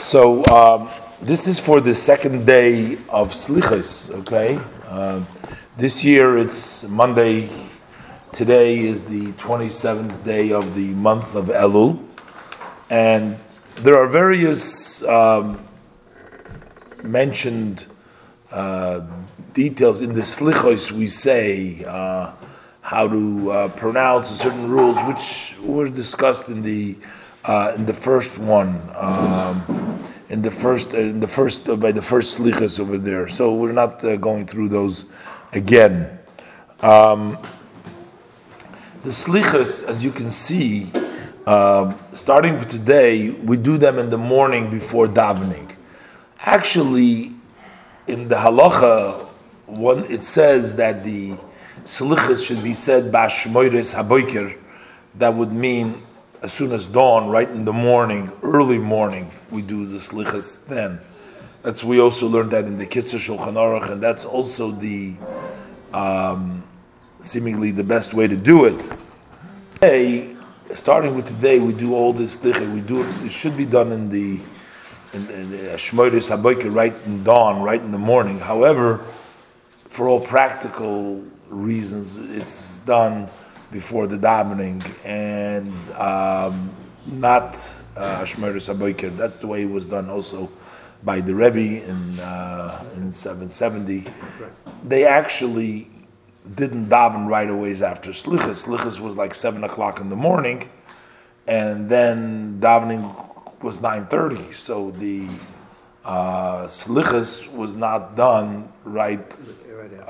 So um, this is for the second day of Slichas, okay? Uh, this year it's Monday. Today is the 27th day of the month of Elul. And there are various um, mentioned uh, details in the Slichos we say, uh, how to uh, pronounce certain rules, which were discussed in the uh, in the first one, um, in the first, in the first uh, by the first slichas over there. So we're not uh, going through those again. Um, the slichas, as you can see, um, starting with today, we do them in the morning before davening. Actually, in the halacha, one it says that the slichas should be said bashmoides haboiker. That would mean as soon as dawn, right in the morning, early morning, we do the slichas then. That's we also learned that in the Kitzur Shulchan Aruch, and that's also the um, seemingly the best way to do it. Today, starting with today, we do all this slicha. We do it. It should be done in the in, in the Haboike, right in dawn, right in the morning. However, for all practical reasons, it's done before the davening and um, not Ashmeris uh, Aboiker. That's the way it was done also by the Rebbe in uh, in 770. They actually didn't daven right away after Slichas. Slichas was like seven o'clock in the morning, and then davening was 9:30. So the uh, Slichas was not done right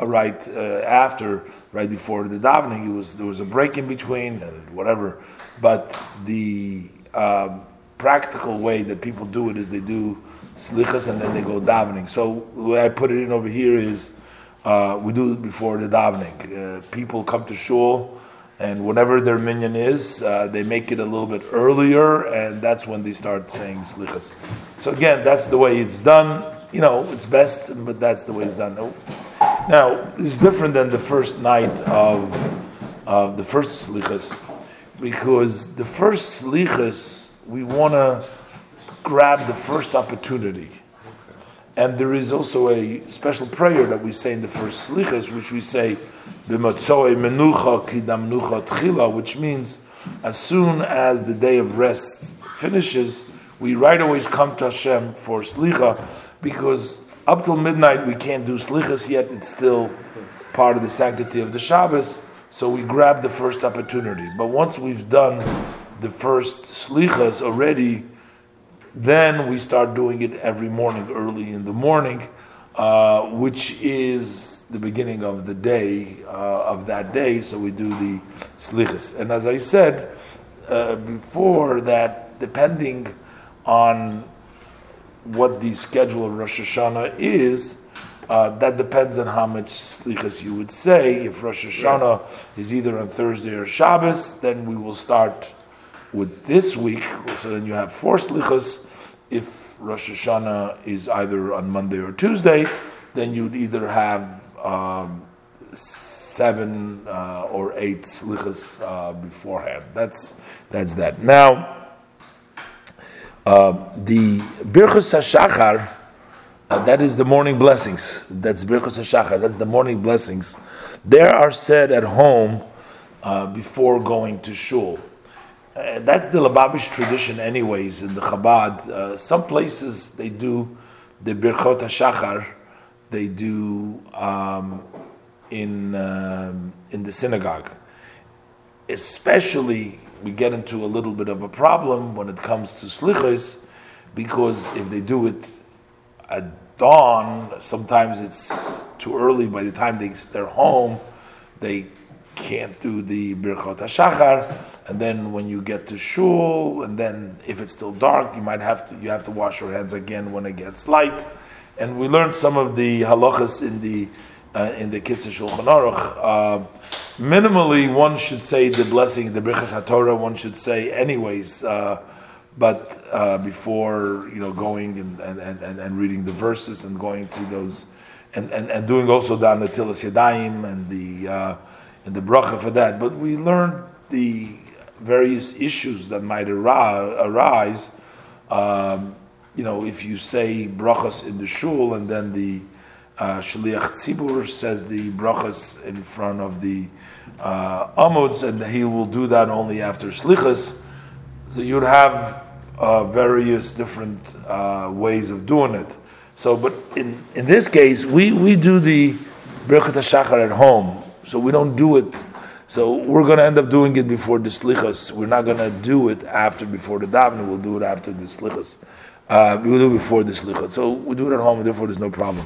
uh, right uh, after, right before the davening. It was there was a break in between and whatever, but the um, practical way that people do it is they do slichas and then they go davening. So the way I put it in over here is uh, we do it before the davening. Uh, people come to shul. And whatever their minyan is, uh, they make it a little bit earlier, and that's when they start saying slichas. So again, that's the way it's done. You know, it's best, but that's the way it's done. Now, it's different than the first night of, of the first slichas, because the first slichas, we want to grab the first opportunity. And there is also a special prayer that we say in the first slichas, which we say, menucha kidam which means as soon as the day of rest finishes, we right away come to Hashem for slicha, because up till midnight we can't do slichas yet. It's still part of the sanctity of the Shabbos. So we grab the first opportunity. But once we've done the first slichas already, then we start doing it every morning, early in the morning, uh, which is the beginning of the day uh, of that day. So we do the slichas. And as I said uh, before, that depending on what the schedule of Rosh Hashanah is, uh, that depends on how much slichas you would say. If Rosh Hashanah is either on Thursday or Shabbos, then we will start with this week. So then you have four slichas. If Rosh Hashanah is either on Monday or Tuesday, then you'd either have um, seven uh, or eight slichas uh, beforehand. That's that's that. Now. Uh, the Birchus HaShachar, uh, that is the morning blessings. That's Birchus HaShachar, that's the morning blessings. They are said at home uh, before going to shul. Uh, that's the Lubavitch tradition, anyways, in the Chabad. Uh, some places they do the Birchot HaShachar, they do um, in, um, in the synagogue. Especially we get into a little bit of a problem when it comes to slichas, because if they do it at dawn, sometimes it's too early. By the time they, they're home, they can't do the Birchot HaShachar, and then when you get to shul, and then if it's still dark, you might have to you have to wash your hands again when it gets light. And we learned some of the halachas in the uh, in the Kitzur Shulchan Aruch. Uh, minimally, one should say the blessing, the Birchas HaTorah, one should say anyways, uh, but uh, before you know going and, and, and, and, reading the verses and going through those, and, and, and doing also the Natilas Yadayim and the uh, and the bracha for that. But we learned the various issues that might arise. Um, you know, if you say brachas in the shul and then the uh, shliach tzibur says the brachas in front of the uh, and he will do that only after slichas. So you'd have uh, various different uh, ways of doing it. So, but in, in this case, we, we do the Birchat HaShachar at home. So we don't do it. So we're going to end up doing it before the slichas. We're not going to do it after, before the davening. We'll do it after the slichas. Uh, we'll do it before the slichas. So we do it at home, and therefore there's no problem.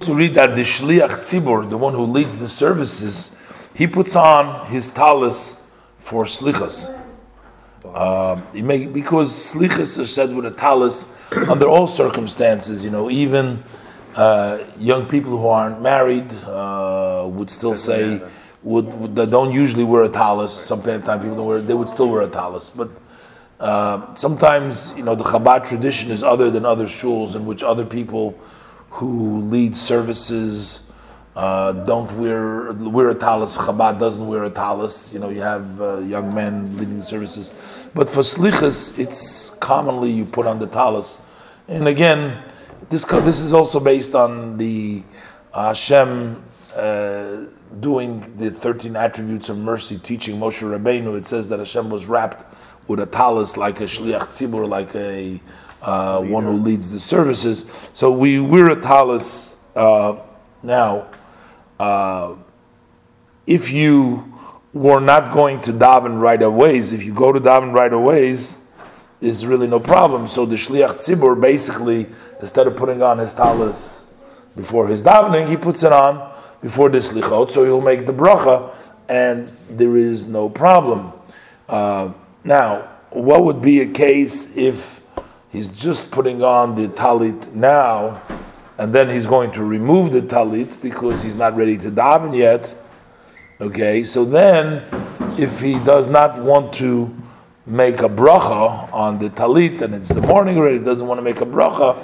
So read that the shliach tzibur, the one who leads the services, he puts on his talis for slichas. Um, may, because slichas are said with a talis under all circumstances. You know, even uh, young people who aren't married uh, would still say would, would that don't usually wear a talis. Sometimes people don't wear. They would still wear a talis, but. Uh, sometimes you know the Chabad tradition is other than other shuls in which other people who lead services uh, don't wear wear a talis. Chabad doesn't wear a talis. You know, you have uh, young men leading services, but for slichas, it's commonly you put on the talis. And again, this this is also based on the uh, Hashem uh, doing the thirteen attributes of mercy, teaching Moshe Rabbeinu. It says that Hashem was wrapped with a talis like a shliach tzibur, like a uh, one who leads the services. So we wear a talis uh, now. Uh, if you were not going to daven right away, if you go to daven right away, there's really no problem. So the shliach tzibur basically, instead of putting on his talis before his davening, he puts it on before the slichot, so he'll make the bracha, and there is no problem. Uh, now, what would be a case if he's just putting on the talit now, and then he's going to remove the talit because he's not ready to daven yet. Okay, so then if he does not want to make a bracha on the talit and it's the morning already, doesn't want to make a bracha,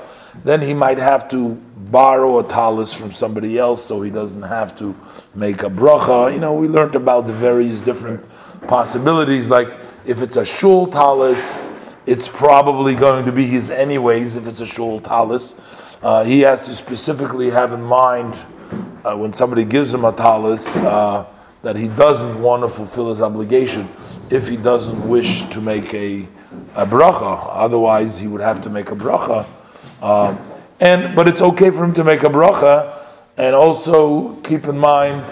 then he might have to borrow a talis from somebody else so he doesn't have to make a bracha. You know, we learned about the various different possibilities, like if it's a shul talis, it's probably going to be his anyways if it's a shul talis. Uh, he has to specifically have in mind uh, when somebody gives him a talis uh, that he doesn't want to fulfill his obligation if he doesn't wish to make a, a bracha. Otherwise, he would have to make a bracha. Um, and but it's okay for him to make a bracha, and also keep in mind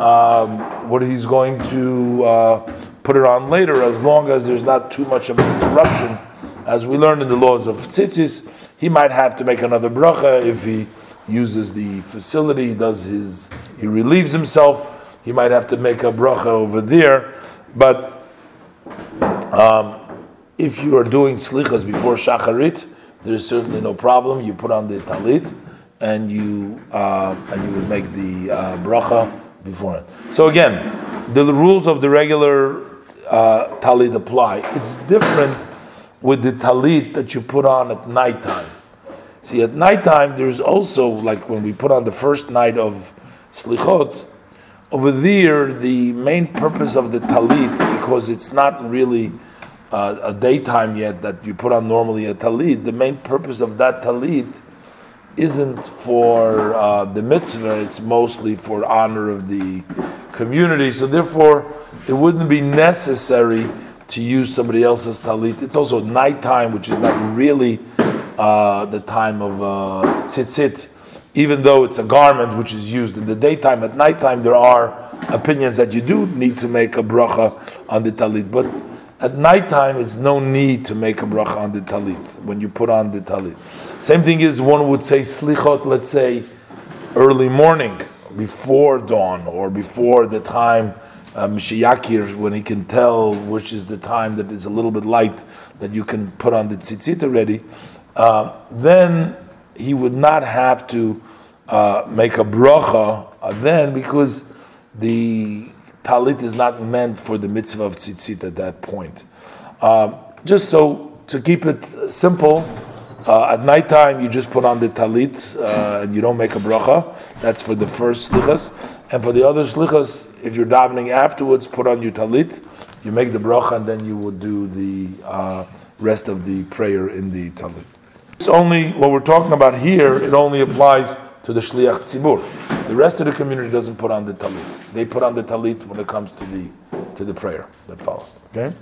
um, what he's going to uh, put it on later as long as there's not too much of an interruption. As we learned in the laws of tzitzis, he might have to make another bracha if he uses the facility, does his, he relieves himself. He might have to make a bracha over there, but um, if you are doing slichas before shacharit, there is certainly no problem. You put on the talit, and you uh, and you would make the uh, bracha before it. So again, the rules of the regular uh, talit apply. It's different with the talit that you put on at nighttime. See, at nighttime, there's also, like when we put on the first night of slichot, over there, the main purpose of the talit, because it's not really uh, a daytime yet that you put on normally a talit, the main purpose of that talit isn't for uh, the mitzvah, it's mostly for honor of the community. So therefore, it wouldn't be necessary to use somebody else's talit. It's also nighttime, which is not really uh, the time of uh, tzitzit, even though it's a garment which is used in the daytime. At nighttime, there are opinions that you do need to make a bracha on the talit, but at nighttime, it's no need to make a bracha on the talit when you put on the talit. Same thing is one would say slichot, let's say early morning, before dawn, or before the time uh, Mishiyakir, when he can tell which is the time that is a little bit light that you can put on the tzitzit already, uh, then he would not have to uh, make a bracha uh, then because the talit is not meant for the mitzvah of tzitzit at that point. Uh, just so to keep it simple, uh, at night time, you just put on the talit uh, and you don't make a bracha. That's for the first slichas. And for the other slichas, if you're davening afterwards, put on your talit, you make the bracha, and then you would do the uh, rest of the prayer in the talit. It's only what we're talking about here. It only applies to the shliach tzibur. The rest of the community doesn't put on the talit. They put on the talit when it comes to the to the prayer that follows. Okay.